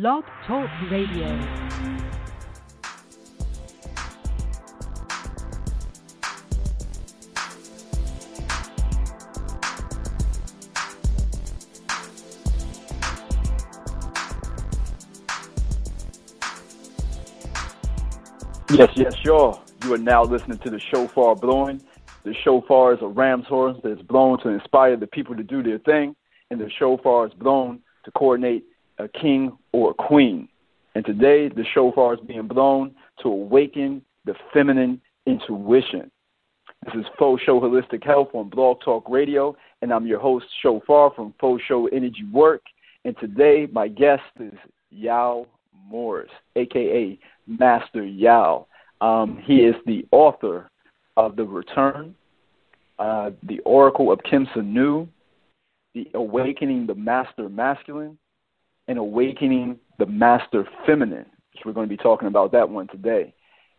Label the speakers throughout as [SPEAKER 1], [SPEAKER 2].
[SPEAKER 1] Blog Talk Radio.
[SPEAKER 2] Yes, yes, sure. You are now listening to the shofar blowing. The shofar is a ram's horn that is blown to inspire the people to do their thing, and the shofar is blown to coordinate a king or a queen. And today, the shofar is being blown to awaken the feminine intuition. This is Faux Show Holistic Health on Blog Talk Radio, and I'm your host, Shofar from Faux Show Energy Work. And today, my guest is Yao Morris, aka Master Yao. Um, he is the author of The Return, uh, The Oracle of Kim Sanu, The Awakening the Master Masculine, and Awakening the Master Feminine, which we're going to be talking about that one today.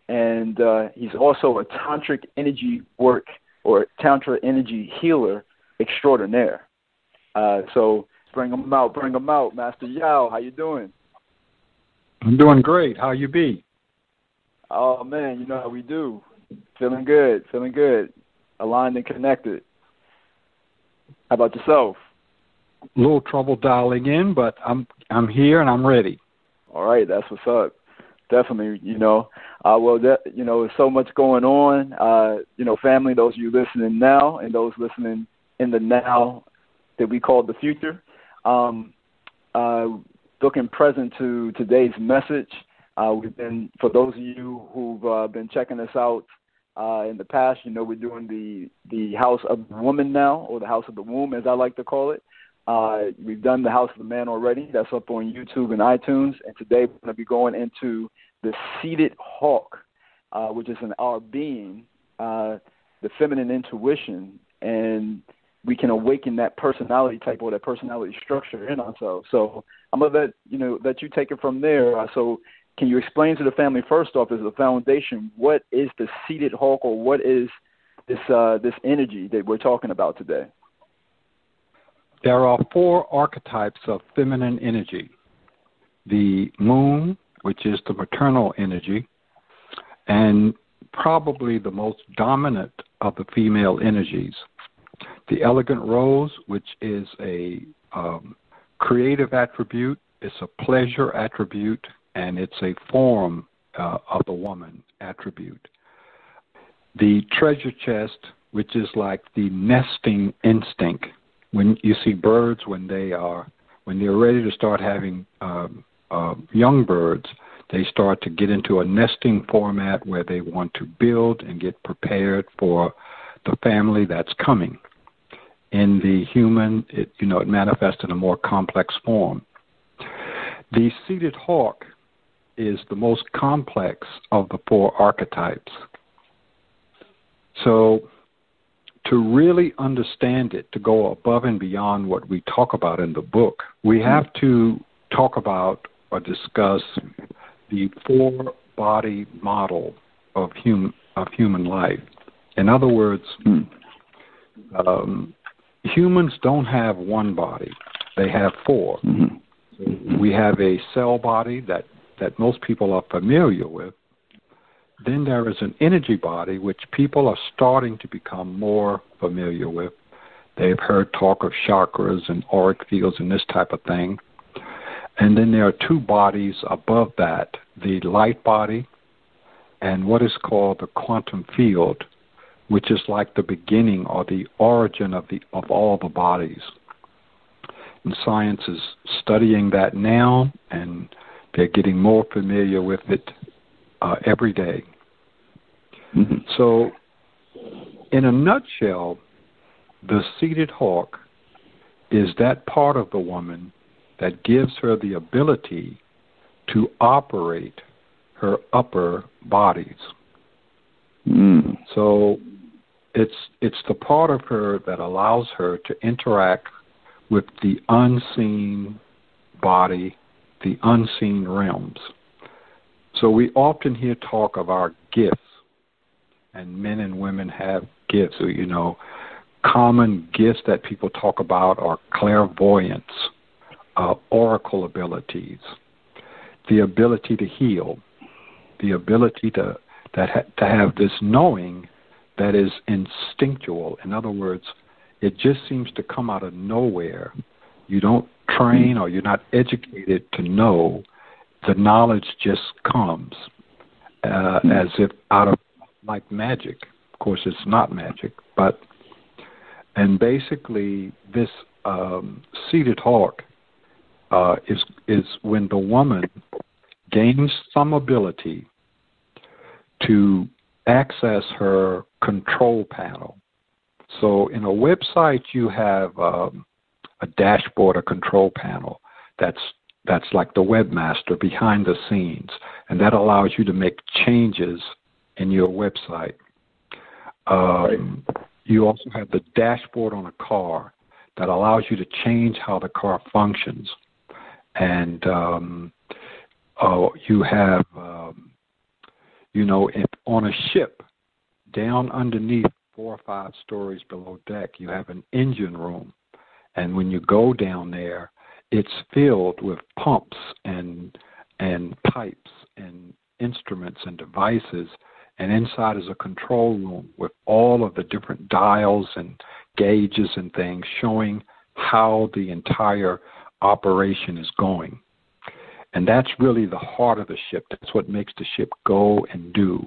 [SPEAKER 2] And uh, he's also a tantric energy work or tantra energy healer extraordinaire. Uh, so bring him out, bring him out, Master Yao. How you doing?
[SPEAKER 3] I'm doing great. How you be?
[SPEAKER 2] Oh man, you know how we do. Feeling good, feeling good, aligned and connected. How about yourself?
[SPEAKER 3] Little trouble dialing in, but I'm I'm here and I'm ready.
[SPEAKER 2] All right, that's what's up. Definitely, you know. Uh, well, that, you know, there's so much going on. Uh, you know, family, those of you listening now and those listening in the now that we call the future. Um, uh, looking present to today's message. Uh, we've been, for those of you who've uh, been checking us out uh, in the past, you know we're doing the the House of the Woman now, or the House of the Womb, as I like to call it. Uh, we've done the House of the Man already. That's up on YouTube and iTunes. And today we're going to be going into the Seated Hawk, uh, which is in our being, uh, the feminine intuition, and we can awaken that personality type or that personality structure in ourselves. So I'm gonna let you know that you take it from there. Uh, so can you explain to the family first off as a foundation what is the seated hawk or what is this uh, this energy that we're talking about today?
[SPEAKER 3] There are four archetypes of feminine energy. The moon, which is the maternal energy, and probably the most dominant of the female energies. The elegant rose, which is a um, creative attribute, it's a pleasure attribute, and it's a form uh, of the woman attribute. The treasure chest, which is like the nesting instinct. When you see birds when they are when they're ready to start having uh, young birds, they start to get into a nesting format where they want to build and get prepared for the family that's coming. In the human, it you know it manifests in a more complex form. The seated hawk is the most complex of the four archetypes. So, to really understand it, to go above and beyond what we talk about in the book, we have to talk about or discuss the four body model of human of human life. In other words, um, humans don't have one body; they have 4
[SPEAKER 2] Mm-hmm.
[SPEAKER 3] We have a cell body that that most people are familiar with. Then there is an energy body which people are starting to become more familiar with. They've heard talk of chakras and auric fields and this type of thing. And then there are two bodies above that the light body and what is called the quantum field, which is like the beginning or the origin of, the, of all the bodies. And science is studying that now, and they're getting more familiar with it uh, every day.
[SPEAKER 2] Mm-hmm.
[SPEAKER 3] So, in a nutshell, the seated hawk is that part of the woman that gives her the ability to operate her upper bodies.
[SPEAKER 2] Mm.
[SPEAKER 3] So it's it's the part of her that allows her to interact with the unseen body, the unseen realms. So we often hear talk of our gifts, and men and women have gifts. So, you know, common gifts that people talk about are clairvoyance, uh, oracle abilities, the ability to heal, the ability to that ha- to have this knowing that is instinctual. In other words, it just seems to come out of nowhere. You don't train or you're not educated to know. The knowledge just comes uh, as if out of like magic. Of course, it's not magic, but and basically this um, seated hawk uh, is is when the woman gains some ability to access her control panel. So in a website, you have um, a dashboard, a control panel that's that's like the webmaster behind the scenes, and that allows you to make changes in your website. Um. You also have the dashboard on a car that allows you to change how the car functions, and um, uh, you have, um, you know, if on a ship down underneath four or five stories below deck, you have an engine room, and when you go down there, it's filled with pumps and and pipes and instruments and devices and inside is a control room with all of the different dials and gauges and things showing how the entire operation is going. And that's really the heart of the ship. That's what makes the ship go and do.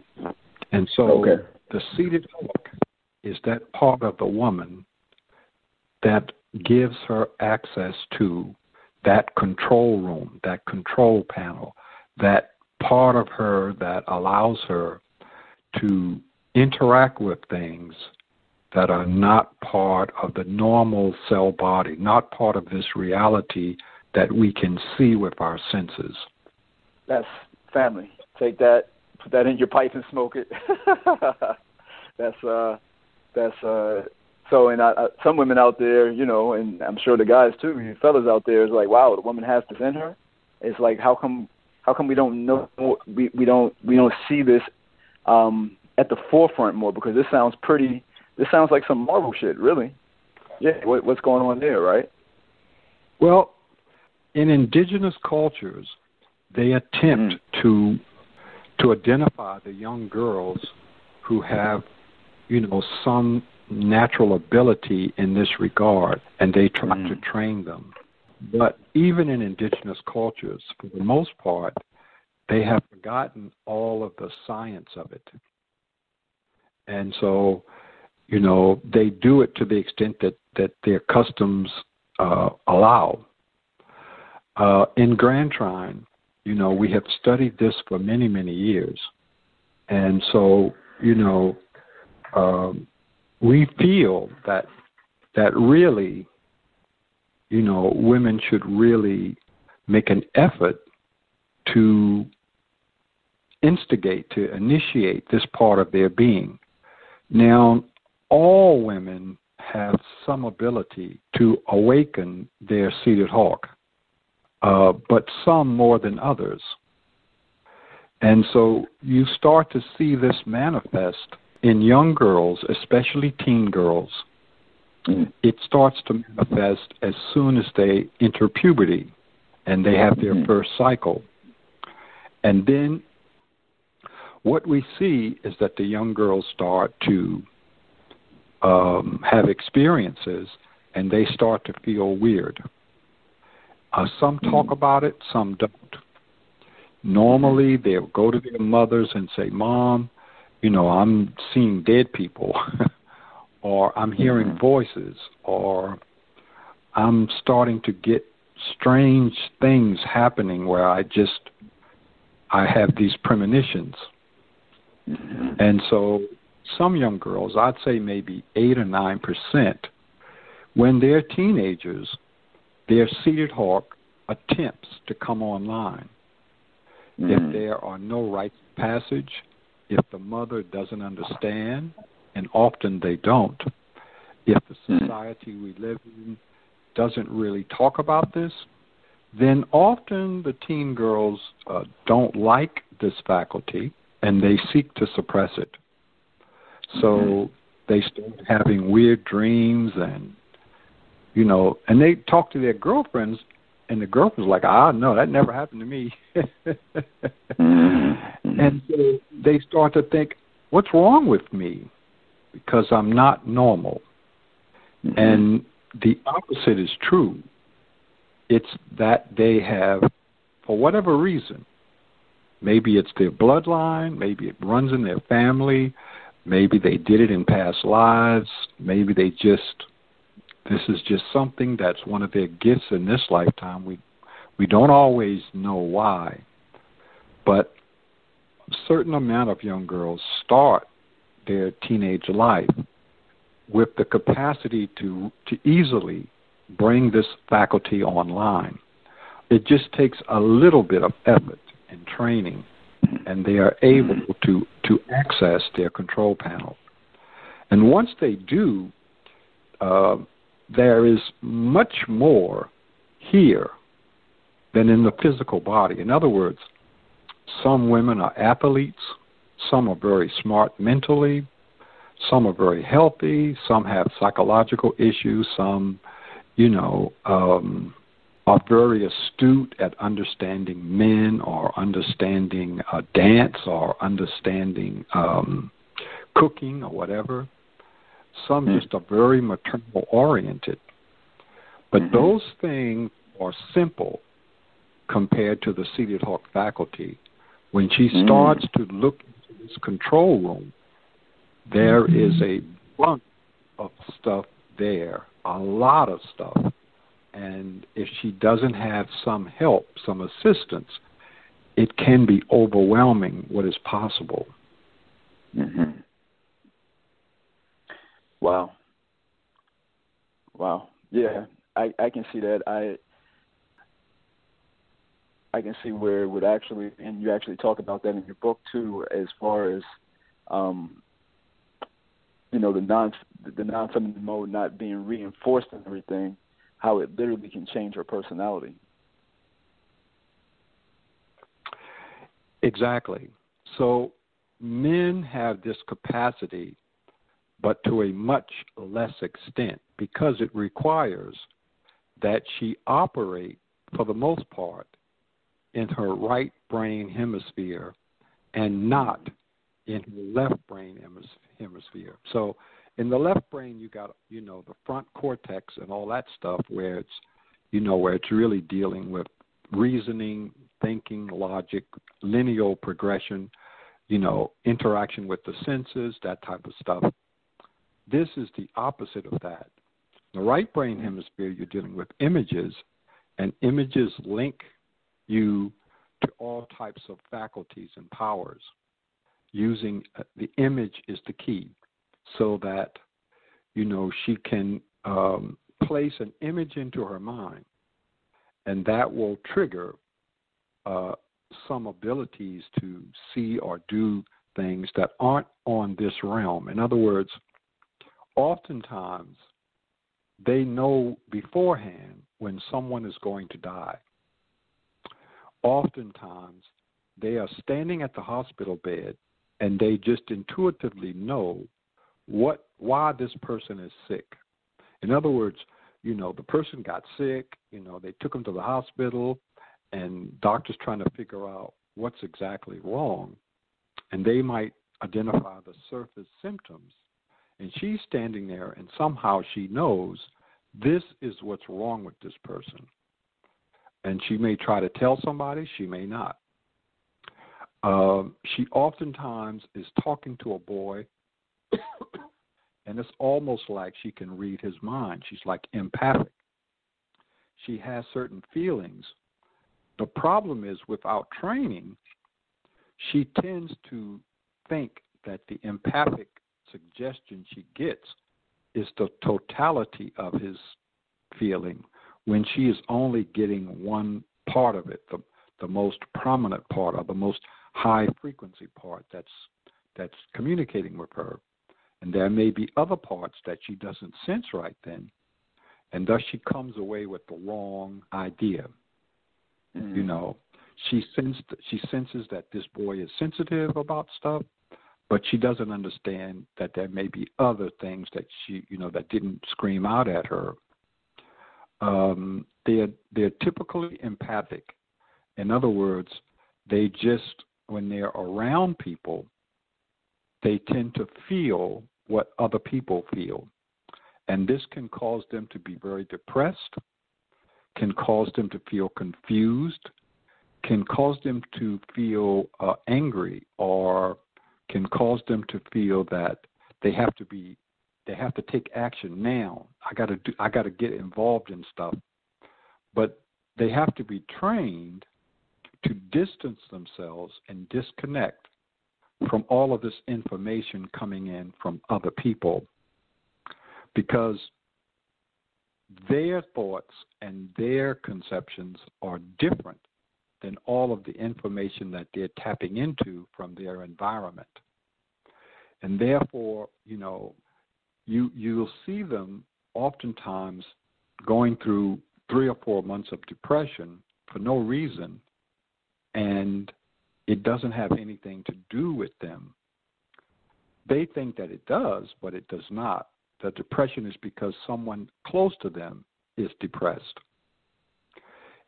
[SPEAKER 3] And so okay. the seated hawk is that part of the woman that gives her access to that control room, that control panel, that part of her that allows her to interact with things that are not part of the normal cell body, not part of this reality that we can see with our senses.
[SPEAKER 2] That's family. Take that, put that in your pipe and smoke it. that's uh, that's uh. So, and I, I, some women out there, you know, and I'm sure the guys too, you fellas out there, is like, wow, the woman has this in her. It's like, how come, how come we don't know, we we don't we don't see this um, at the forefront more because this sounds pretty. This sounds like some Marvel shit, really. Yeah, what, what's going on there, right?
[SPEAKER 3] Well, in indigenous cultures, they attempt mm. to to identify the young girls who have, you know, some natural ability in this regard, and they try mm. to train them. But even in indigenous cultures, for the most part, they have forgotten all of the science of it. And so, you know, they do it to the extent that, that their customs uh, allow. Uh, in Grand Trine, you know, we have studied this for many, many years. And so, you know, um, we feel that that really, you know, women should really make an effort to instigate, to initiate this part of their being. Now, all women have some ability to awaken their seated hawk, uh, but some more than others. And so you start to see this manifest in young girls, especially teen girls. Mm. It starts to manifest as soon as they enter puberty and they have their mm. first cycle. And then what we see is that the young girls start to um, have experiences and they start to feel weird. Uh, some talk mm-hmm. about it, some don't. Normally, they'll go to their mothers and say, Mom, you know, I'm seeing dead people, or I'm hearing mm-hmm. voices, or I'm starting to get strange things happening where I just I have these premonitions. Mm-hmm. And so some young girls, I'd say maybe 8 or 9%, when they're teenagers, their seated hawk attempts to come online. Mm-hmm. If there are no rites of passage, if the mother doesn't understand, and often they don't, if the mm-hmm. society we live in doesn't really talk about this, then often the teen girls uh, don't like this faculty and they seek to suppress it. So they start having weird dreams and you know, and they talk to their girlfriends and the girlfriend's like, "Ah, no, that never happened to me." mm-hmm. And so they start to think, "What's wrong with me?" Because I'm not normal. Mm-hmm. And the opposite is true. It's that they have, for whatever reason, maybe it's their bloodline, maybe it runs in their family, maybe they did it in past lives, maybe they just this is just something that's one of their gifts in this lifetime. We we don't always know why, but a certain amount of young girls start their teenage life with the capacity to to easily bring this faculty online. It just takes a little bit of effort and training, and they are able to to access their control panel. And once they do, uh, there is much more here than in the physical body. In other words, some women are athletes, some are very smart mentally, some are very healthy, some have psychological issues, some, you know, um, are very astute at understanding men or understanding uh, dance or understanding um, cooking or whatever. Some mm-hmm. just are very maternal oriented. But mm-hmm. those things are simple compared to the seated hawk faculty. When she mm. starts to look into this control room, there mm-hmm. is a bunch of stuff there, a lot of stuff. And if she doesn't have some help, some assistance, it can be overwhelming what is possible.
[SPEAKER 2] Mm-hmm. Wow. Wow. Yeah, I I can see that. I I can see where it would actually, and you actually talk about that in your book too, as far as, um, you know, the non the non feminine mode not being reinforced and everything, how it literally can change her personality.
[SPEAKER 3] Exactly. So men have this capacity but to a much less extent because it requires that she operate, for the most part, in her right brain hemisphere and not in her left brain hemisphere. So, in the left brain, you got you know the front cortex and all that stuff, where it's you know where it's really dealing with reasoning, thinking, logic, lineal progression, you know, interaction with the senses, that type of stuff. This is the opposite of that. The right brain hemisphere, you're dealing with images, and images link you to all types of faculties and powers. Using uh, the image is the key, so that you know she can um, place an image into her mind, and that will trigger uh, some abilities to see or do things that aren't on this realm. In other words, oftentimes they know beforehand when someone is going to die. Oftentimes they are standing at the hospital bed and they just intuitively know what why this person is sick. In other words, you know, the person got sick, you know, they took him to the hospital and doctors trying to figure out what's exactly wrong and they might identify the surface symptoms and she's standing there, and somehow she knows this is what's wrong with this person. And she may try to tell somebody, she may not. Um, she oftentimes is talking to a boy, and it's almost like she can read his mind. She's like empathic. She has certain feelings. The problem is, without training, she tends to think that the empathic suggestion she gets is the totality of his feeling when she is only getting one part of it, the the most prominent part or the most high frequency part that's that's communicating with her. And there may be other parts that she doesn't sense right then. And thus she comes away with the wrong idea. Mm. You know, she sensed she senses that this boy is sensitive about stuff but she doesn't understand that there may be other things that she you know that didn't scream out at her um, they're they're typically empathic. In other words, they just when they're around people, they tend to feel what other people feel. And this can cause them to be very depressed, can cause them to feel confused, can cause them to feel uh, angry, or can cause them to feel that they have to be they have to take action now. I got to do I got to get involved in stuff. But they have to be trained to distance themselves and disconnect from all of this information coming in from other people because their thoughts and their conceptions are different than all of the information that they're tapping into from their environment. And therefore, you know, you you'll see them oftentimes going through three or four months of depression for no reason and it doesn't have anything to do with them. They think that it does, but it does not. The depression is because someone close to them is depressed.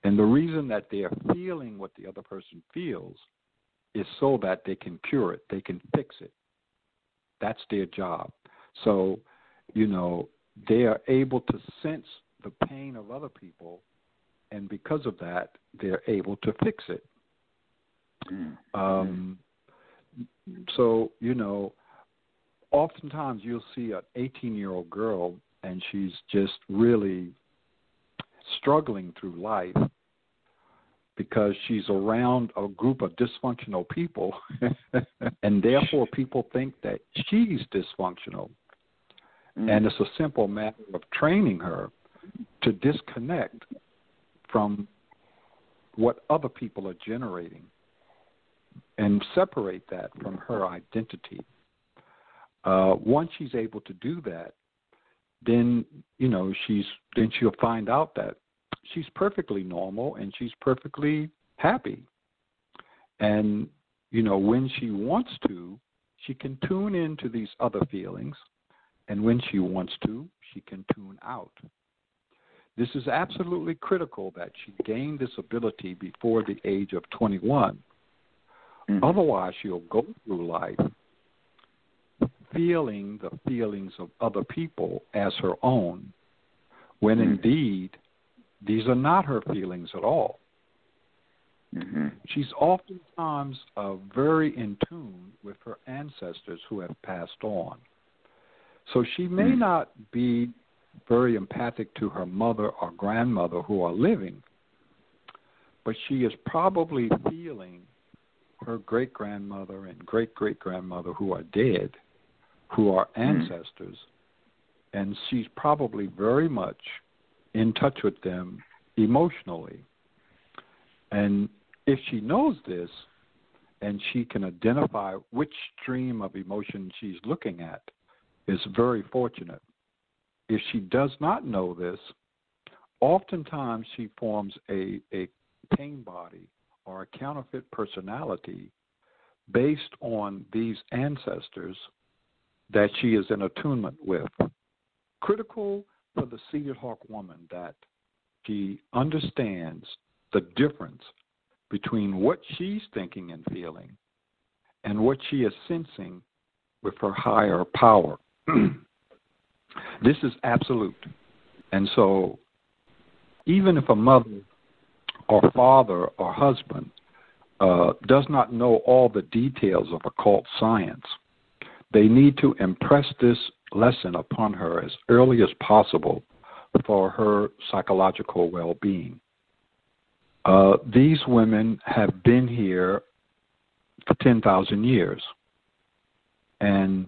[SPEAKER 3] And the reason that they are feeling what the other person feels is so that they can cure it, they can fix it. That's their job. So, you know, they are able to sense the pain of other people, and because of that, they're able to fix it. Mm-hmm. Um, so you know, oftentimes you'll see an 18-year-old girl, and she's just really struggling through life because she's around a group of dysfunctional people, and therefore people think that she's dysfunctional. Mm-hmm. And it's a simple matter of training her to disconnect from what other people are generating and separate that from her identity. Uh, once she's able to do that, then you know she's then she'll find out that she's perfectly normal and she's perfectly happy. And you know when she wants to, she can tune into these other feelings, and when she wants to, she can tune out. This is absolutely critical that she gain this ability before the age of 21. Mm-hmm. Otherwise, she'll go through life feeling the feelings of other people as her own, when mm-hmm. indeed these are not her feelings at all. Mm-hmm. She's oftentimes uh, very in tune with her ancestors who have passed on. So she may mm-hmm. not be very empathic to her mother or grandmother who are living, but she is probably feeling her great grandmother and great great grandmother who are dead, who are hmm. ancestors, mm-hmm. and she's probably very much in touch with them emotionally. And if she knows this, and she can identify which stream of emotion she's looking at, is very fortunate if she does not know this, oftentimes she forms a, a pain body or a counterfeit personality based on these ancestors that she is in attunement with. Critical for the seated hawk woman that she understands the difference between what she's thinking and feeling and what she is sensing with her higher power. This is absolute. And so, even if a mother or father or husband uh, does not know all the details of occult science, they need to impress this lesson upon her as early as possible for her psychological well being. Uh, these women have been here for 10,000 years. And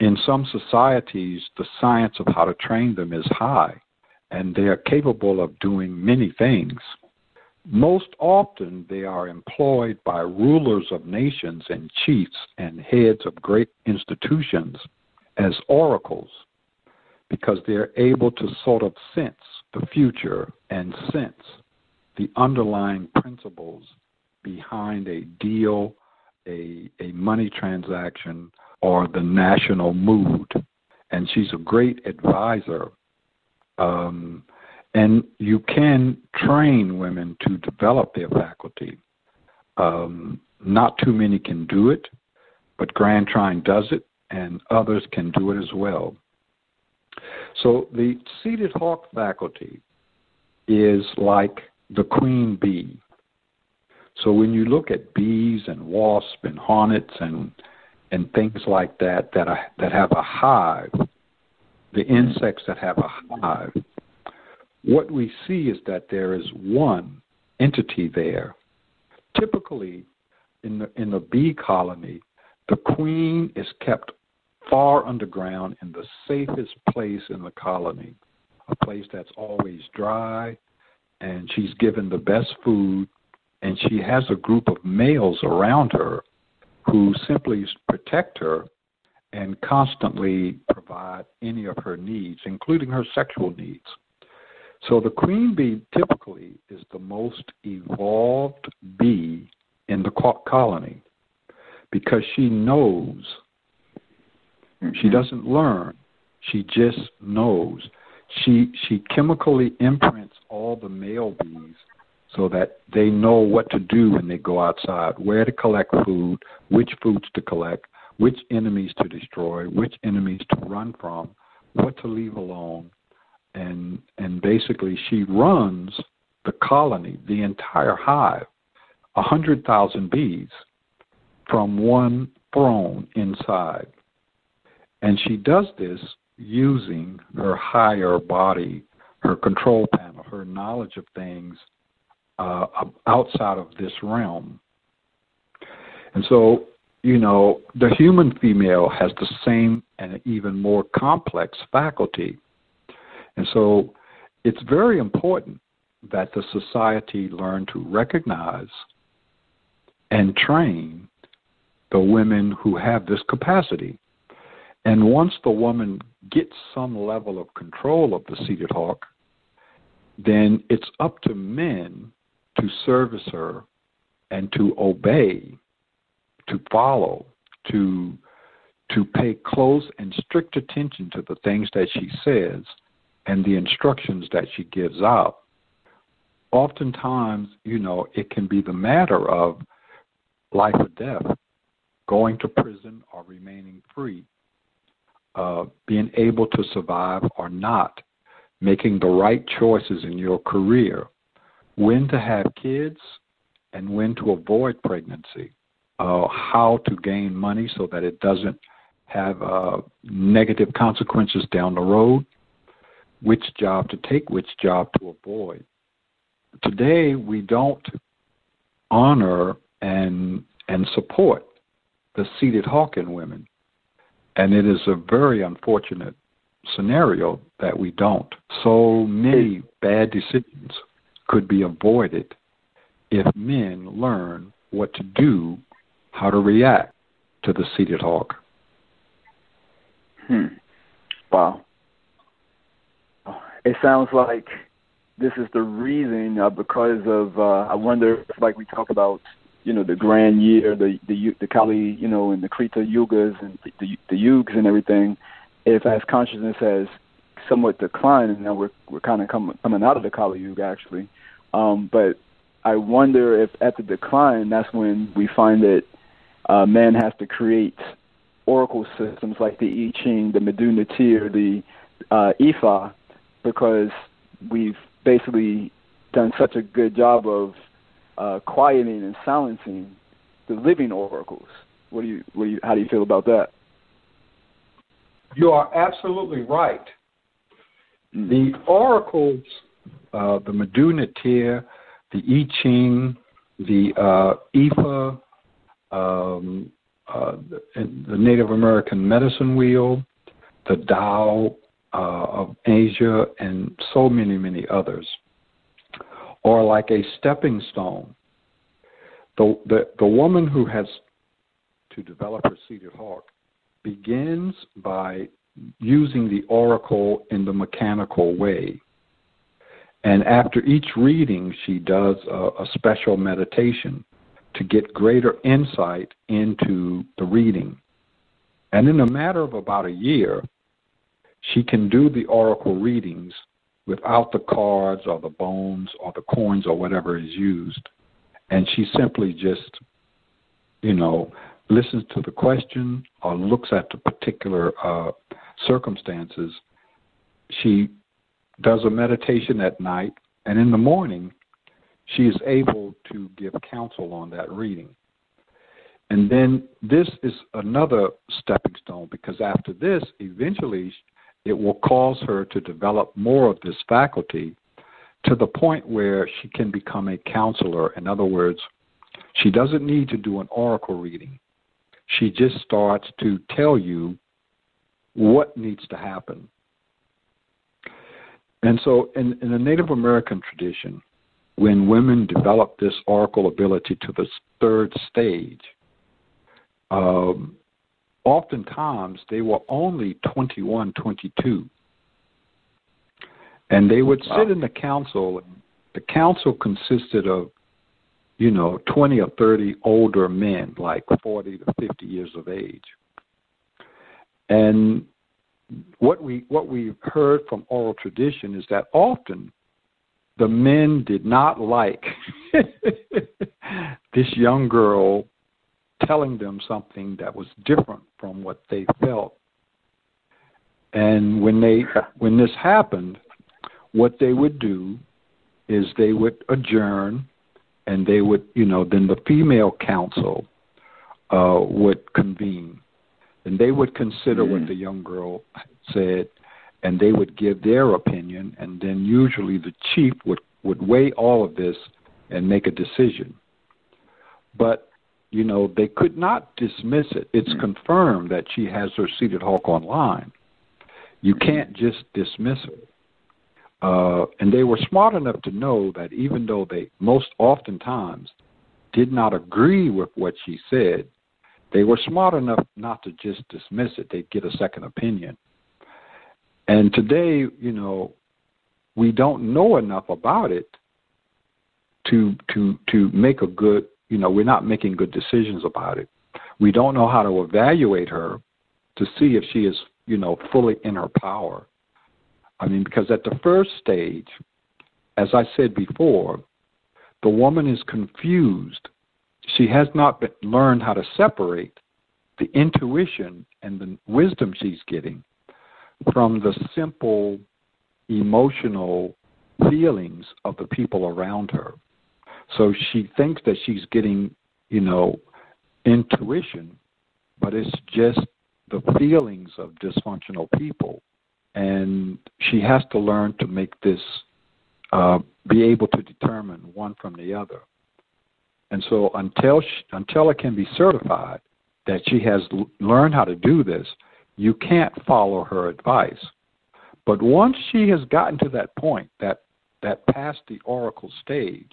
[SPEAKER 3] in some societies, the science of how to train them is high, and they are capable of doing many things. Most often, they are employed by rulers of nations and chiefs and heads of great institutions as oracles because they're able to sort of sense the future and sense the underlying principles behind a deal, a, a money transaction, or the national mood. And she's a great advisor. Um, And you can train women to develop their faculty. Um, not too many can do it, but Grand Trine does it, and others can do it as well. So the seated hawk faculty is like the queen bee. So when you look at bees and wasps and hornets and and things like that that are, that have a hive, the insects that have a hive, what we see is that there is one entity there. Typically, in the in the bee colony, the queen is kept far underground in the safest place in the colony, a place that's always dry, and she's given the best food, and she has a group of males around her who simply protect her and constantly provide any of her needs, including her sexual needs. So the queen bee typically is the most evolved bee in the colony because she knows. Mm-hmm. She doesn't learn. She just knows. She she chemically imprints all the male bees so that they know what to do when they go outside, where to collect food, which foods to collect, which enemies to destroy, which enemies to run from, what to leave alone. And and basically she runs the colony, the entire hive, a hundred thousand bees from one throne inside. And she does this using her higher body, her control panel, her knowledge of things uh, outside of this realm. And so, you know, the human female has the same and even more complex faculty. And so it's very important that the society learn to recognize and train the women who have this capacity. And once the woman gets some level of control of the seated hawk, then it's up to men to service her and to obey, to follow, to to pay close and strict attention to the things that she says and the instructions that she gives out. Oftentimes, you know, it can be the matter of life or death, going to prison or remaining free, uh, being able to survive or not, making the right choices in your career, when to have kids and when to avoid pregnancy, uh, how to gain money so that it doesn't have uh, negative consequences down the road, which job to take, which job to avoid. Today, we don't honor and and support the seated hawk in women, and it is a very unfortunate scenario that we don't. So many bad decisions could be avoided if men learn what to do, how to react to the seated hawk.
[SPEAKER 2] Hmm. Wow. It sounds like this is the reason uh, because of uh, I wonder if, like we talk about you know the grand year the the the Kali you know and the Krita yugas and the the and everything if as consciousness has somewhat declined and now we're we're kind of coming coming out of the Kali Yuga actually um, but I wonder if at the decline, that's when we find that uh, man has to create oracle systems like the I Ching, the Medu Neter, the uh, Ifa, because we've basically done such a good job of uh, quieting and silencing the living oracles. What do you, what do you, how do you feel about that?
[SPEAKER 3] You are absolutely right. Mm. The oracles uh, the Medu Neter, the I Ching, the uh, Ifa, um, uh, the Native American medicine wheel, the Tao uh, of Asia, and so many, many others, or like a stepping stone. The, the, the woman who has to develop her seated hawk begins by using the oracle in the mechanical way. And after each reading, she does a, a special meditation to get greater insight into the reading. And in a matter of about a year, she can do the oracle readings without the cards or the bones or the coins or whatever is used. And she simply just, you know, listens to the question or looks at the particular uh, circumstances. She does a meditation at night, and in the morning, she is able to give counsel on that reading. And then this is another stepping stone because after this, eventually, it will cause her to develop more of this faculty to the point where she can become a counselor. In other words, she doesn't need to do an oracle reading. She just starts to tell you what needs to happen. And so, in, in the Native American tradition, when women develop this oracle ability to the third stage, um, oftentimes they were only 21, 22. And they would wow. sit in the council. The council consisted of, you know, 20 or 30 older men, like 40 to 50 years of age. And what we what we've heard from oral tradition is that often the men did not like this young girl telling them something that was different from what they felt. And when they when this happened, what they would do is they would adjourn and they would, you know, then the female council uh, would convene and they would consider mm-hmm. what the young girl said and they would give their opinion and then usually the chief would would weigh all of this and make a decision but you know, they could not dismiss it. It's mm. confirmed that she has her seated hawk online. You can't just dismiss her. Uh, and they were smart enough to know that even though they most oftentimes did not agree with what she said, they were smart enough not to just dismiss it. They'd get a second opinion. And today, you know, we don't know enough about it to to to make a good you know, we're not making good decisions about it. We don't know how to evaluate her to see if she is, you know, fully in her power. I mean, because at the first stage, as I said before, the woman is confused. She has not been, learned how to separate the intuition and the wisdom she's getting from the simple emotional feelings of the people around her. So she thinks that she's getting, you know, intuition, but it's just the feelings of dysfunctional people. And she has to learn to make this, uh, be able to determine one from the other. And so until she, until it can be certified that she has l- learned how to do this, you can't follow her advice. But once she has gotten to that point, that that past the oracle stage,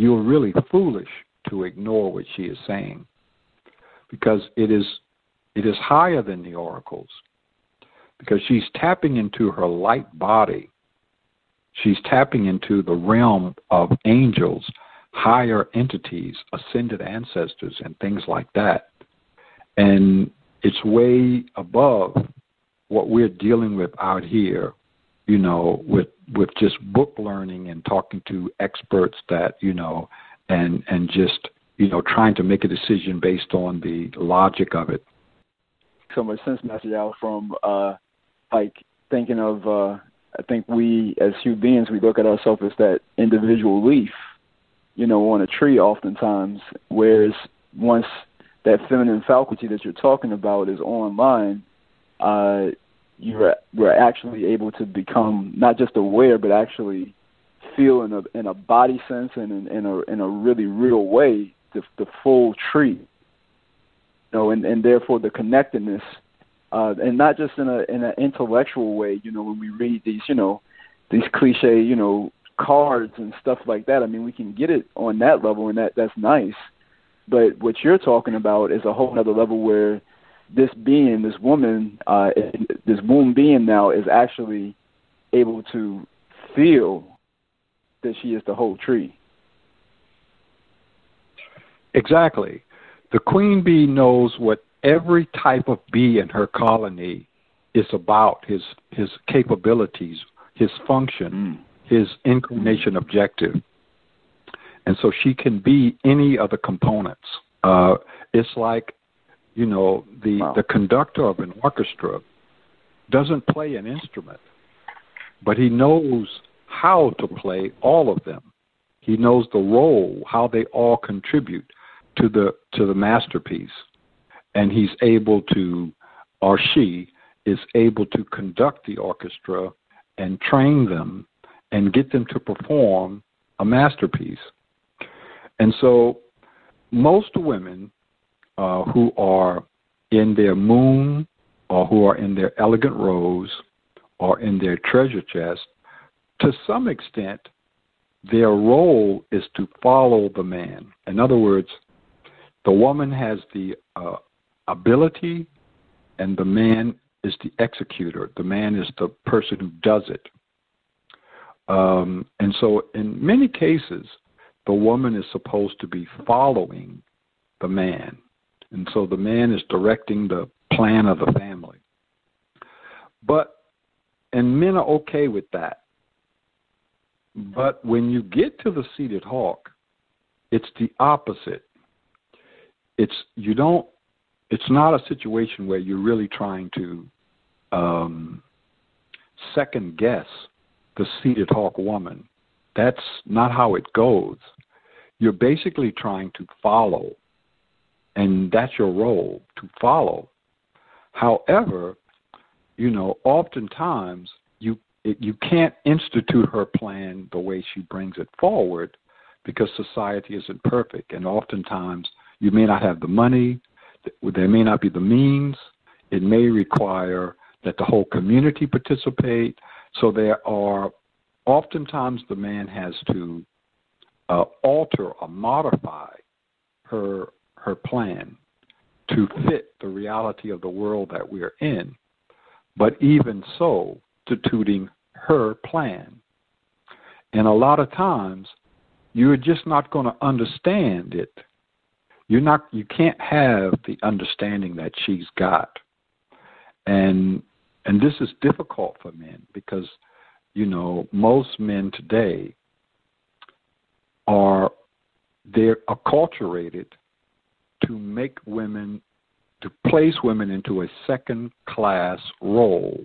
[SPEAKER 3] you're really foolish to ignore what she is saying because it is it is higher than the oracles. Because she's tapping into her light body. She's tapping into the realm of angels higher entities ascended ancestors and things like that. And it's way above what we're dealing with out here you know, with with just book learning and talking to experts that you know, and and just you know trying to make a decision based on the logic of it.
[SPEAKER 2] So much sense, Master Yao, from uh, like thinking of. Uh, I think we as human beings we look at ourselves as that individual leaf, you know, on a tree oftentimes. Whereas once that feminine faculty that you're talking about is online, uh, you're we're actually able to become not just aware but actually feel in a in a body sense and in, in a in a really real way the the full tree. You know, and, and therefore the connectedness uh, and not just in a in an intellectual way, you know, when we read these, you know, these cliche, you know, cards and stuff like that. I mean, we can get it on that level, and that that's nice. But what you're talking about is a whole other level where this being, this woman, uh, this womb being now is actually able to feel that she is the whole tree.
[SPEAKER 3] Exactly. The queen bee knows what every type of bee in her colony is about, his his capabilities, his function, mm. his incarnation objective. And so she can be any of the components. Uh, it's like, you know, the, wow. the conductor of an orchestra doesn't play an instrument, but he knows how to play all of them. He knows the role, how they all contribute to the to the masterpiece, and he's able to, or she is able to conduct the orchestra and train them and get them to perform a masterpiece. And so, most women uh, who are in their moon or who are in their elegant rose or in their treasure chest, to some extent, their role is to follow the man. In other words, the woman has the uh, ability, and the man is the executor. The man is the person who does it. Um, and so, in many cases, the woman is supposed to be following the man. And so the man is directing the plan of the family. But, and men are okay with that. But when you get to the seated hawk, it's the opposite. It's you don't. It's not a situation where you're really trying to um, second guess the seated hawk woman. That's not how it goes. You're basically trying to follow, that's your role to follow. However, you know, oftentimes you you can't institute her plan the way she brings it forward because society isn't perfect, and oftentimes you may not have the money, there may not be the means. It may require that the whole community participate. So there are oftentimes the man has to uh, alter or modify her her plan to fit the reality of the world that we're in. But even so, instituting her plan. And a lot of times, you're just not going to understand it. You're not. You can't have the understanding that she's got. And and this is difficult for men because you know most men today are they're acculturated to make women to place women into a second class role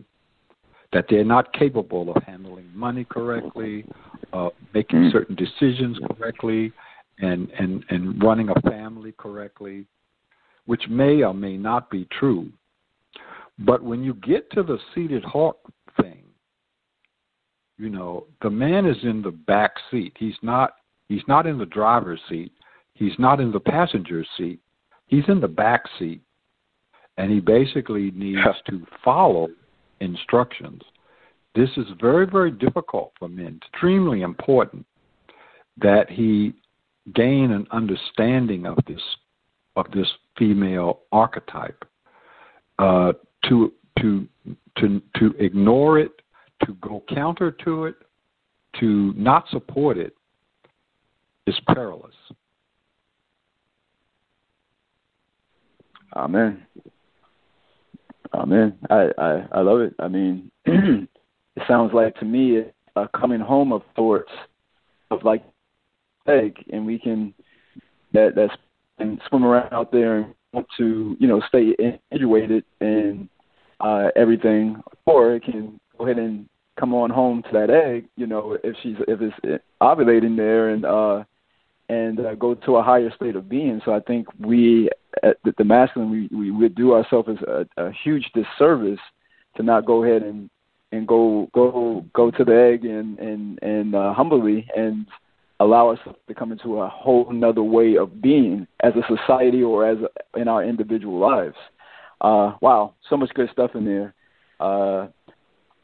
[SPEAKER 3] that they're not capable of handling money correctly, uh, making mm. certain decisions correctly, and, and, and running a family correctly, which may or may not be true. But when you get to the seated hawk thing, you know, the man is in the back seat. He's not he's not in the driver's seat. He's not in the passenger seat. He's in the back seat. And he basically needs to follow instructions. This is very, very difficult for men, extremely important that he gain an understanding of this of this female archetype. Uh, to to to to ignore it, to go counter to it, to not support it is perilous.
[SPEAKER 2] Amen. Amen. I, I, I love it. I mean, it sounds like to me a coming home of sorts, of like egg, and we can that that's and swim around out there and want to you know stay individuated and uh, everything, or it can go ahead and come on home to that egg. You know, if she's if it's ovulating there and uh, and uh, go to a higher state of being. So I think we, at the masculine, we we would do ourselves a, a huge disservice to not go ahead and and go go go to the egg and and and uh, humbly and allow us to come into a whole another way of being as a society or as a, in our individual lives. Uh, wow, so much good stuff in there. Uh,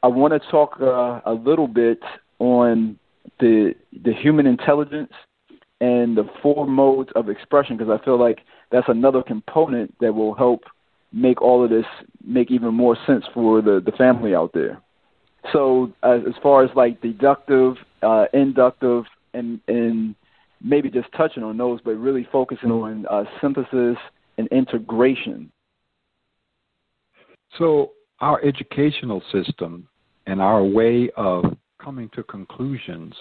[SPEAKER 2] I want to talk uh, a little bit on the the human intelligence and the four modes of expression because I feel like that's another component that will help make all of this make even more sense for the the family out there. So as, far as like deductive, uh, inductive, and and maybe just touching on those, but really focusing on uh, synthesis and integration
[SPEAKER 3] so, our educational system and our way of coming to conclusions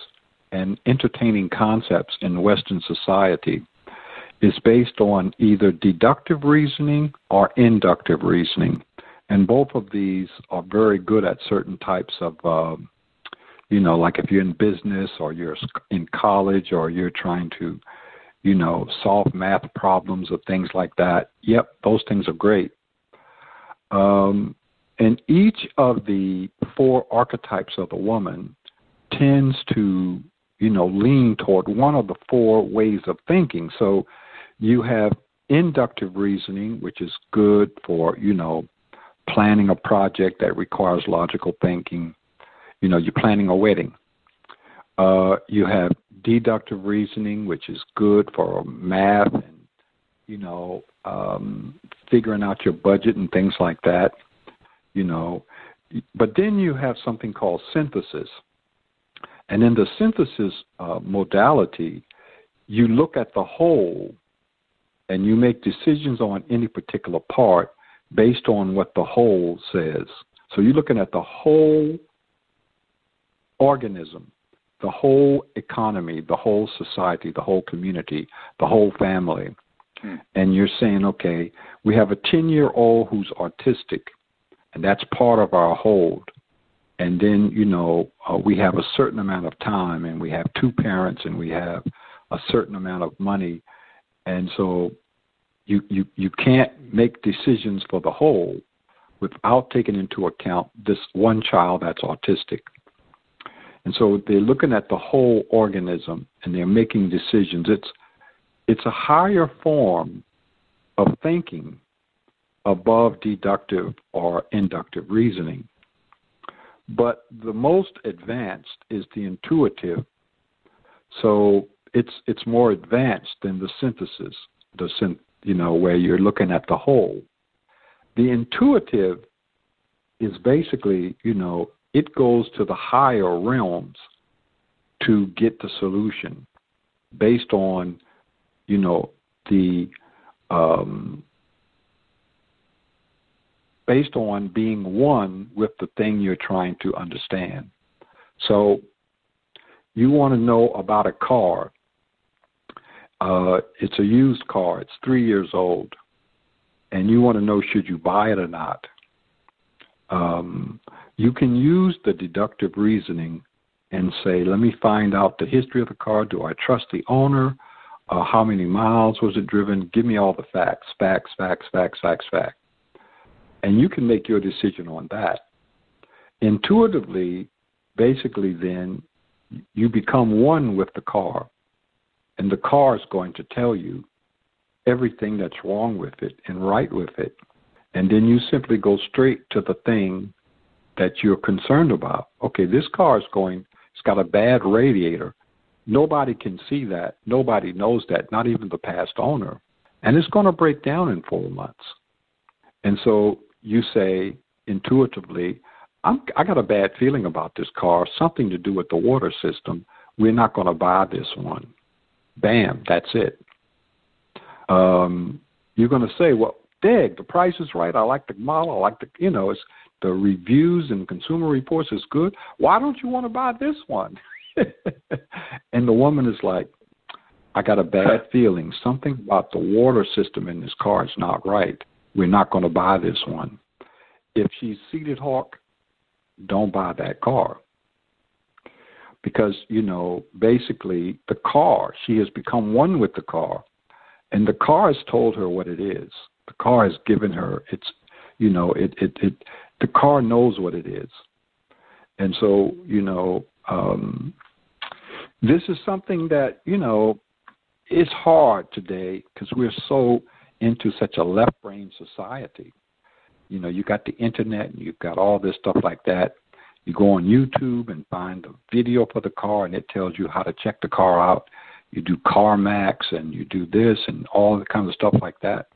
[SPEAKER 3] and entertaining concepts in Western society is based on either deductive reasoning or inductive reasoning. And both of these are very good at certain types of, uh, you know, like if you're in business or you're in college or you're trying to, you know, solve math problems or things like that. Yep, those things are great. Um, and each of the four archetypes of the woman tends to, you know, lean toward one of the four ways of thinking. So you have inductive reasoning, which is good for, you know, planning a project that requires logical thinking. You know, you're planning a wedding. Uh, you have deductive reasoning, which is good for math and, you know, um, figuring out your budget and things like that. You know, but then you have something called synthesis. And in the synthesis uh, modality, you look at the whole and you make decisions on any particular part based on what the whole says. So you're looking at the whole organism, the whole economy, the whole society, the whole community, the whole family. Hmm. And you're saying, okay, we have a 10 year old who's autistic, and that's part of our whole. And then, you know, uh, we have a certain amount of time, and we have two parents, and we have a certain amount of money and so you, you, you can't make decisions for the whole without taking into account this one child that's autistic. And so they're looking at the whole organism and they're making decisions. It's it's a higher form of thinking above deductive or inductive reasoning. But the most advanced is the intuitive. So it's it's more advanced than the synthesis, the syn, you know, where you're looking at the whole. The intuitive is basically, you know, it goes to the higher realms to get the solution based on, you know, the um, based on being one with the thing you're trying to understand. So you want to know about a car uh, it's a used car. It's three years old, and you want to know should you buy it or not. Um, you can use the deductive reasoning and say, let me find out the history of the car. Do I trust the owner? Uh, how many miles was it driven? Give me all the facts, facts, facts, facts, facts, facts. And you can make your decision on that. Intuitively, basically, then you become one with the car and the car is going to tell you everything that's wrong with it and right with it. And then you simply go straight to the thing that you're concerned about. Okay, this car is going, it's got a bad radiator. Nobody can see that. Nobody knows that, not even the past owner. And it's going to break down in four months. And so you say intuitively, I'm, I got a bad feeling about this car, something to do with the water system. We're not going to buy this one. Bam, that's it. Um, you're going to say, well, dig, the price is right. I like the model. I like the, you know, it's the reviews and consumer reports is good. Why don't you want to buy this one? and the woman is like, I got a bad feeling. Something about the water system in this car is not right. We're not going to buy this one. If she's seated hawk, don't buy that car. Because you know basically the car she has become one with the car and the car has told her what it is. The car has given her its you know it it, it the car knows what it is. And so you know um this is something that you know is hard today because we're so into such a left brain society you know you got the internet and you've got all this stuff like that you go on YouTube and find the video for the car, and it tells you how to check the car out. You do CarMax, and you do this, and all the kinds of stuff like that.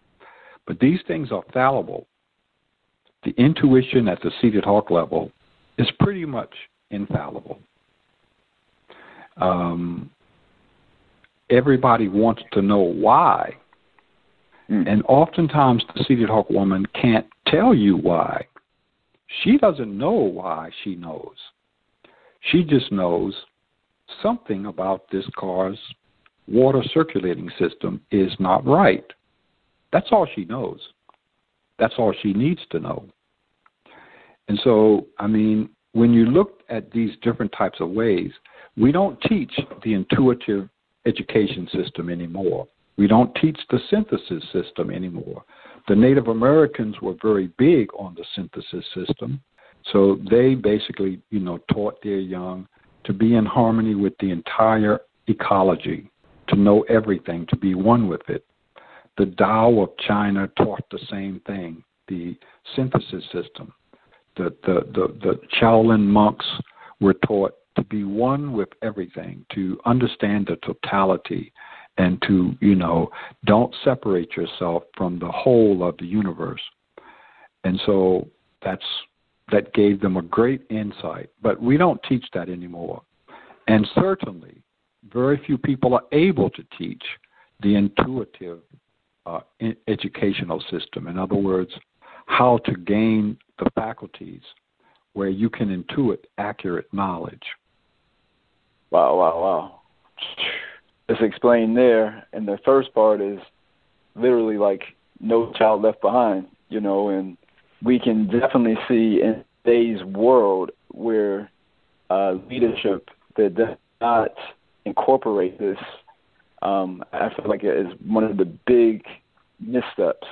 [SPEAKER 3] But these things are fallible. The intuition at the seated hawk level is pretty much infallible. Um, everybody wants to know why. Mm. And oftentimes the seated hawk woman can't tell you why She doesn't know why she knows. She just knows something about this car's water circulating system is not right. That's all she knows. That's all she needs to know. And so, I mean, when you look at these different types of ways, we don't teach the intuitive education system anymore. We don't teach the synthesis system anymore. The Native Americans were very big on the synthesis system, so they basically, you know, taught their young to be in harmony with the entire ecology, to know everything, to be one with it. The Tao of China taught the same thing, the synthesis system. The, the, the, the Shaolin monks were taught to be one with everything, to understand the totality, and to, you know, don't separate yourself from the whole of the universe. And so that's that gave them a great insight. But we don't teach that anymore. And certainly, very few people are able to teach the intuitive uh, in educational system. In other words, how to gain the faculties where you can intuit accurate knowledge.
[SPEAKER 2] Wow, wow, wow. It's explained there, and the first part is literally like no child left behind, you know, and we can definitely see in today's world where uh, leadership that does not incorporate this, um, I feel like it is one of the big missteps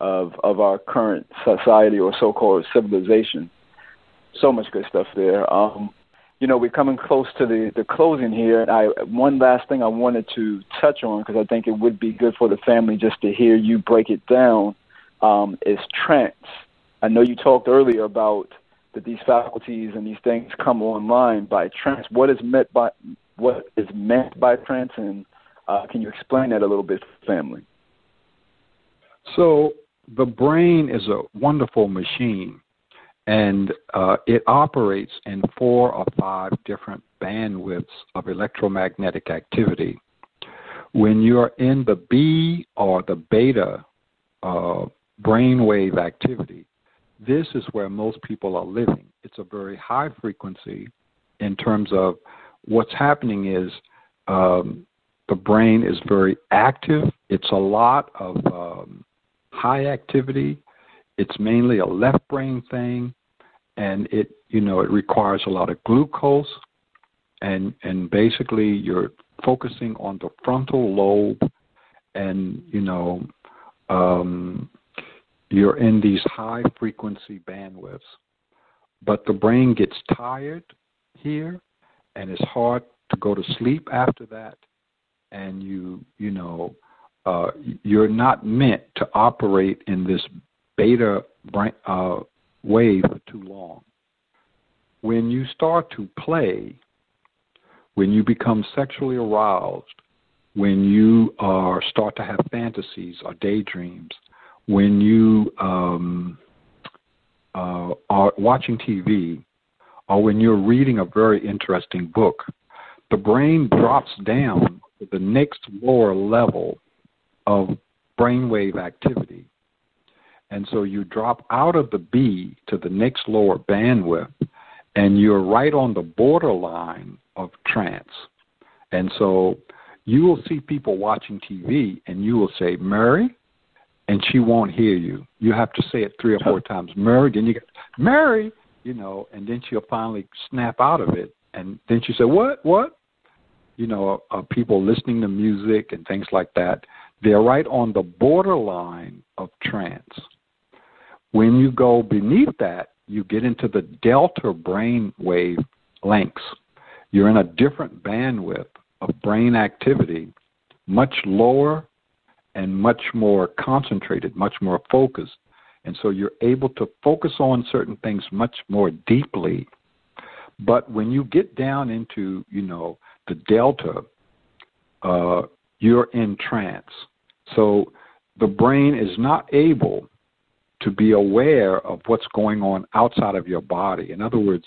[SPEAKER 2] of of our current society or so-called civilization. So much good stuff there. Um, you know, we're coming close to the, the closing here. And I one last thing I wanted to touch on because I think it would be good for the family just to hear you break it down um, is trance. I know you talked earlier about that these faculties and these things come online by trance. What is meant by what is meant by trance, and uh, can you explain that a little bit for family?
[SPEAKER 3] So the brain is a wonderful machine, and uh, it operates in four or five different bandwidths of electromagnetic activity. When you're in the B or the beta uh, brainwave activity, this is where most people are living. It's a very high frequency in terms of what's happening is um, the brain is very active. It's a lot of um, high activity. It's mainly a left brain thing, and it you know it requires a lot of glucose, and and basically you're focusing on the frontal lobe, and you know um, you're in these high frequency bandwidths. But the brain gets tired here, and it's hard to go to sleep after that. And you, you know, uh, you're not meant to operate in this beta brain, uh, wave for too long. When you start to play, when you become sexually aroused, when you are start to have fantasies or daydreams, when you um, uh, are watching TV or when you're reading a very interesting book, the brain drops down to the next lower level of brainwave activity. And so you drop out of the B to the next lower bandwidth, and you're right on the borderline of trance. And so you will see people watching TV, and you will say, Mary, and she won't hear you. You have to say it three or four times, Mary. Then you get Mary, you know, and then she'll finally snap out of it, and then she say, "What? What?" You know, uh, people listening to music and things like that. They're right on the borderline of trance. When you go beneath that, you get into the delta brain wave lengths. You're in a different bandwidth of brain activity, much lower and much more concentrated, much more focused. And so you're able to focus on certain things much more deeply. But when you get down into, you know, the delta, uh, you're in trance. So the brain is not able to be aware of what's going on outside of your body. In other words,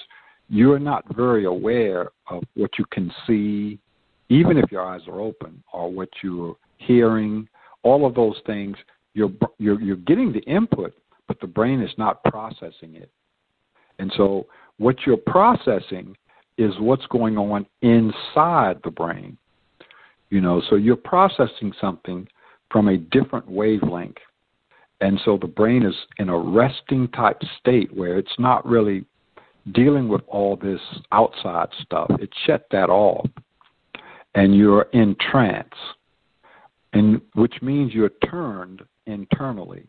[SPEAKER 3] you're not very aware of what you can see, even if your eyes are open, or what you're hearing, all of those things, you're, you're, you're getting the input, but the brain is not processing it. And so what you're processing is what's going on inside the brain. You know, so you're processing something from a different wavelength. And so the brain is in a resting type state where it's not really dealing with all this outside stuff. It shut that off. And you're in trance. And which means you're turned internally.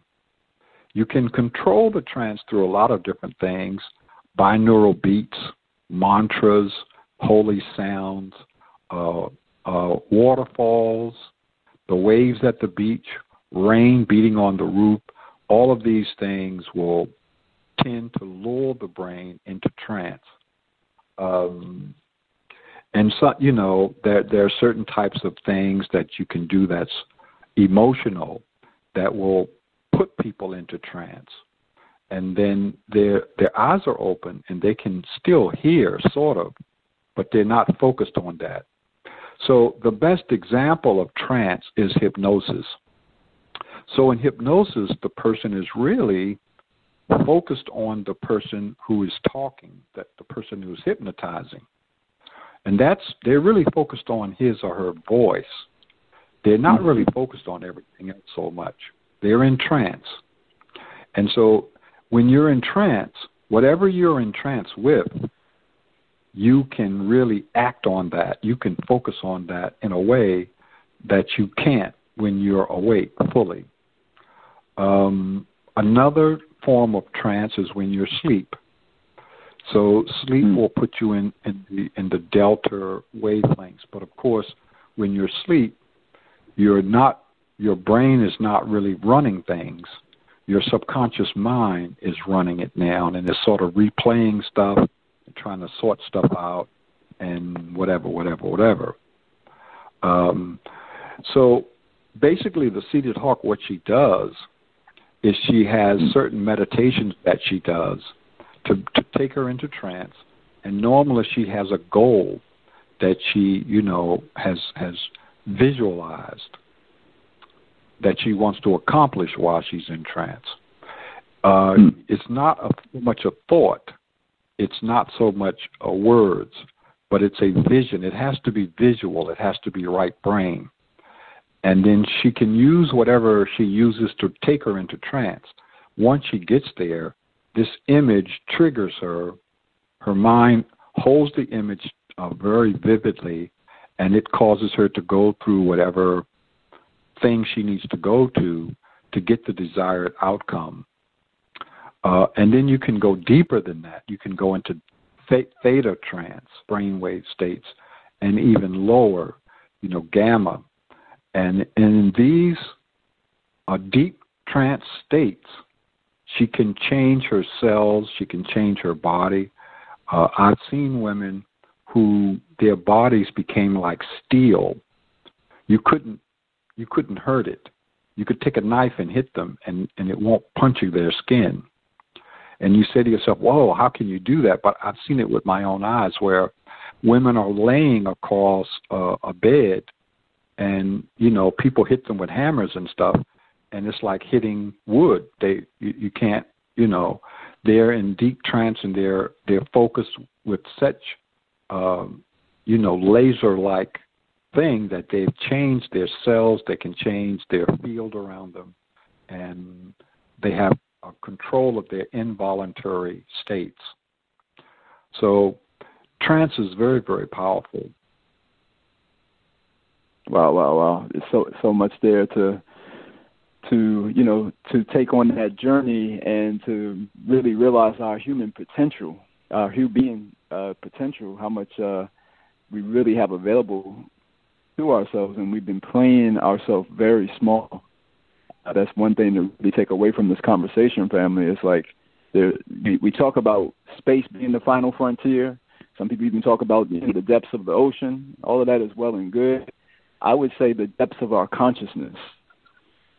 [SPEAKER 3] You can control the trance through a lot of different things binaural beats, mantras, holy sounds, uh, uh, waterfalls, the waves at the beach, rain beating on the roof. All of these things will tend to lure the brain into trance. Um, and so, you know, there there are certain types of things that you can do that's emotional that will put people into trance and then their their eyes are open and they can still hear sort of but they're not focused on that so the best example of trance is hypnosis so in hypnosis the person is really focused on the person who is talking that the person who's hypnotizing. And that's they're really focused on his or her voice. They're not mm-hmm. really focused on everything else so much. They're in trance. And so when you're in trance, whatever you're in trance with, you can really act on that. You can focus on that in a way that you can't when you're awake fully. Um, another form of trance is when you're asleep. So sleep mm. will put you in, in the in the delta wavelengths. But of course, when you're asleep, you're not your brain is not really running things your subconscious mind is running it now and it's sort of replaying stuff and trying to sort stuff out and whatever, whatever, whatever. Um, so basically, the seated hawk, what she does is she has certain meditations that she does to, to take her into trance, and normally she has a goal that she, you know, has has visualized that she wants to accomplish while she's in trance. Uh, hmm. It's not a, so much a thought, it's not so much a words, but it's a vision. It has to be visual, it has to be right brain. And then she can use whatever she uses to take her into trance. Once she gets there, this image triggers her. Her mind holds the image uh, very vividly, and it causes her to go through whatever thing she needs to go to to get the desired outcome. Uh, and then you can go deeper than that. You can go into theta trance, brainwave states, and even lower, you know, gamma. And, in these uh, deep trance states, she can change her cells, she can change her body. Uh, I've seen women who their bodies became like steel. You couldn't you couldn't hurt it. You could take a knife and hit them, and and it won't punch you their skin. And you say to yourself, "Whoa, how can you do that?" But I've seen it with my own eyes, where women are laying across uh, a bed, and you know people hit them with hammers and stuff, and it's like hitting wood. They you, you can't, you know, they're in deep trance and they're they're focused with such, um, you know, laser-like thing that they've changed their cells, they can change their field around them, and they have a control of their involuntary states. So, trance is very, very powerful.
[SPEAKER 2] Wow, wow, wow! There's so so much there to to you know to take on that journey and to really realize our human potential, our human being uh, potential, how much uh, we really have available to ourselves, and we've been playing ourselves very small. Uh, that's one thing to really take away from this conversation, family. It's like there, we, we talk about space being the final frontier. Some people even talk about you know, the depths of the ocean. All of that is well and good. I would say the depths of our consciousness,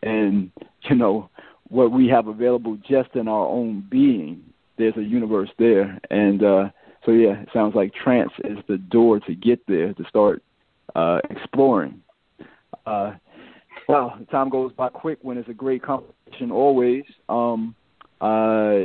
[SPEAKER 2] and you know what we have available just in our own being. There's a universe there, and uh, so yeah, it sounds like trance is the door to get there to start uh, exploring. Uh, wow, time goes by quick when it's a great conversation always. Um, uh,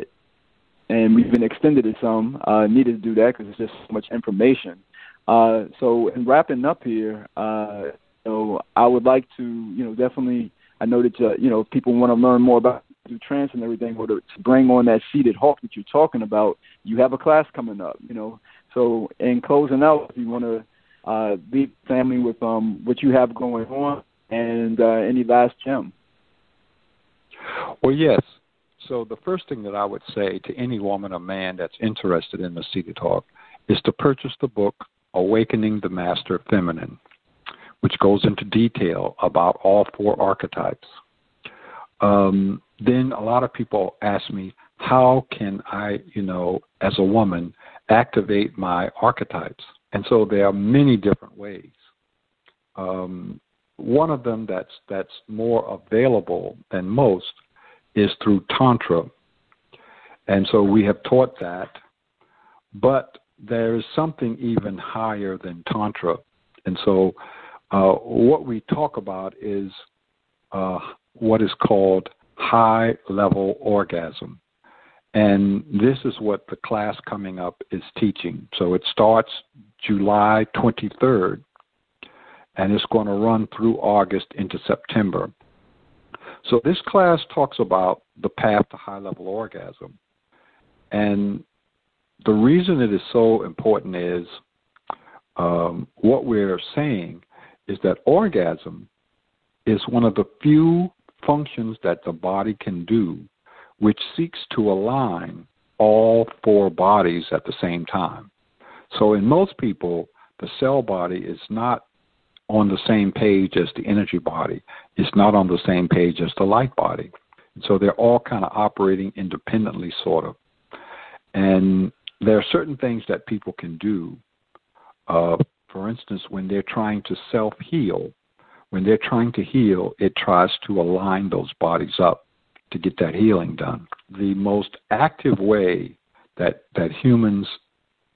[SPEAKER 2] and we've been extended it some. Uh, needed to do that because it's just so much information. Uh, so, in wrapping up here, uh, know, I would like to, you know, definitely. I know that uh, you know people want to learn more about do trance and everything, or to, to bring on that seated hawk that you're talking about. You have a class coming up, you know. So, in closing out, if you want to uh, leave family with um, what you have going on and uh, any last gem.
[SPEAKER 3] Well, yes. So the first thing that I would say to any woman or man that's interested in the seated hawk is to purchase the book Awakening the Master Feminine, which goes into detail about all four archetypes. Um, then a lot of people ask me, how can I, you know, as a woman, activate my archetypes? And so there are many different ways. Um, one of them that's that's more available than most is through tantra, and so we have taught that. But there is something even higher than tantra, and so uh, what we talk about is uh, what is called high level orgasm. And this is what the class coming up is teaching. So it starts July 23rd and it's going to run through August into September. So this class talks about the path to high level orgasm. And the reason it is so important is um, what we're saying is that orgasm is one of the few functions that the body can do which seeks to align all four bodies at the same time. So, in most people, the cell body is not on the same page as the energy body, it's not on the same page as the light body. So, they're all kind of operating independently, sort of. And there are certain things that people can do. Uh, for instance, when they're trying to self heal, when they're trying to heal, it tries to align those bodies up to get that healing done. The most active way that that humans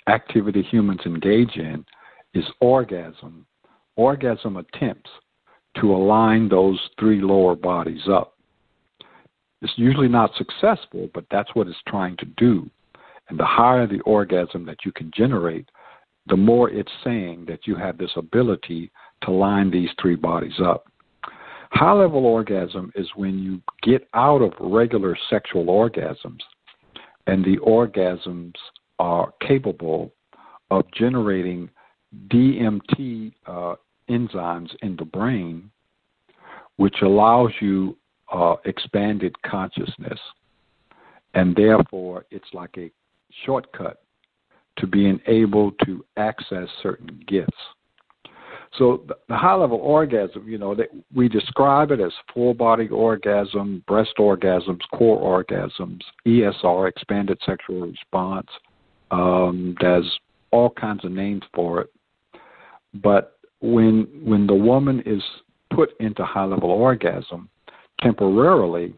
[SPEAKER 3] activity humans engage in is orgasm. Orgasm attempts to align those three lower bodies up. It's usually not successful, but that's what it's trying to do. And the higher the orgasm that you can generate, the more it's saying that you have this ability to line these three bodies up. High level orgasm is when you get out of regular sexual orgasms and the orgasms are capable of generating DMT uh, enzymes in the brain, which allows you uh, expanded consciousness. And therefore, it's like a shortcut to being able to access certain gifts. So the, high level orgasm, you know, that we describe it as full body orgasm, breast orgasms, core orgasms, ESR, expanded sexual response. Um, there's all kinds of names for it. But when when the woman is put into high level orgasm temporarily,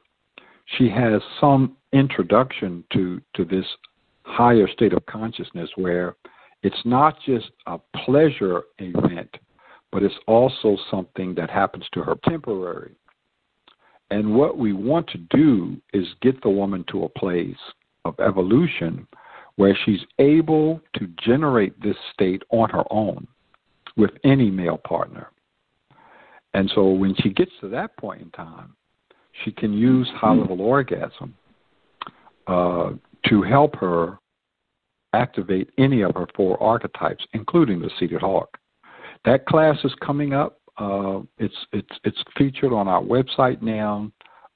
[SPEAKER 3] she has some introduction to to this higher state of consciousness where it's not just a pleasure event but it's also something that happens to her temporary. And what we want to do is get the woman to a place of evolution where she's able to generate this state on her own with any male partner. And so when she gets to that point in time, she can use high level orgasm uh, to help her activate any of her four archetypes, including the seated hawk. That class is coming up. Uh, it's it's it's featured on our website now,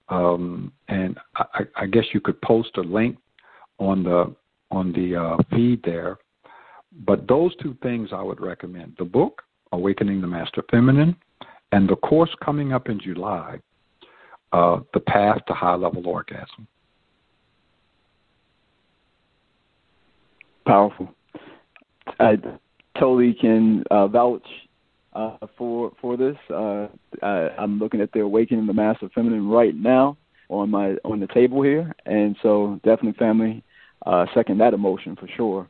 [SPEAKER 3] um, and I, I, guess you could post a link on the on the uh, feed there. But those two things I would recommend: the book "Awakening the Master Feminine" and the course coming up in July, uh, "The Path to High Level Orgasm."
[SPEAKER 2] Powerful. I totally can uh, vouch uh, for for this. Uh, I, I'm looking at the awakening of the master feminine right now on my on the table here, and so definitely family uh, second that emotion for sure.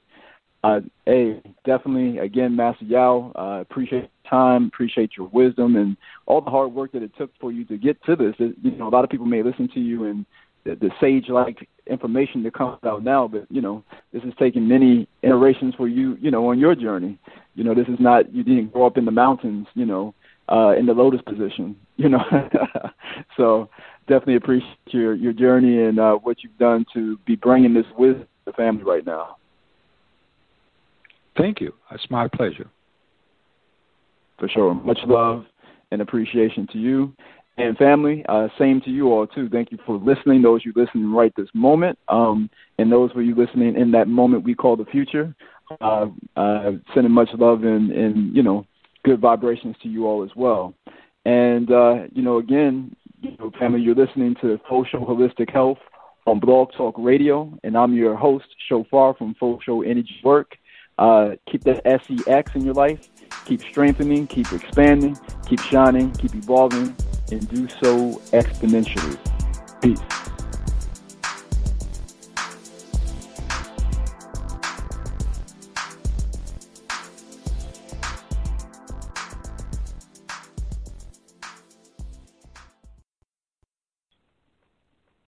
[SPEAKER 2] Uh, hey, definitely again, Master Yao, uh, appreciate your time, appreciate your wisdom, and all the hard work that it took for you to get to this. It, you know, a lot of people may listen to you and the, the sage-like information that comes out now. But you know, this is taking many iterations for you. You know, on your journey. You know, this is not you didn't grow up in the mountains. You know, uh, in the lotus position. You know, so definitely appreciate your your journey and uh, what you've done to be bringing this with the family right now.
[SPEAKER 3] Thank you. It's my pleasure.
[SPEAKER 2] For sure. Much love and appreciation to you. And family, uh, same to you all too. Thank you for listening. Those you listening right this moment, um, and those of you listening in that moment we call the future. Uh, uh, sending much love and, and you know good vibrations to you all as well. And uh, you know, again, you know, family, you're listening to Social Holistic Health on Blog Talk Radio, and I'm your host, Shofar from Fosho Energy Work. Uh, keep that SEX in your life. Keep strengthening, keep expanding, keep shining, keep evolving, and do so exponentially. Peace.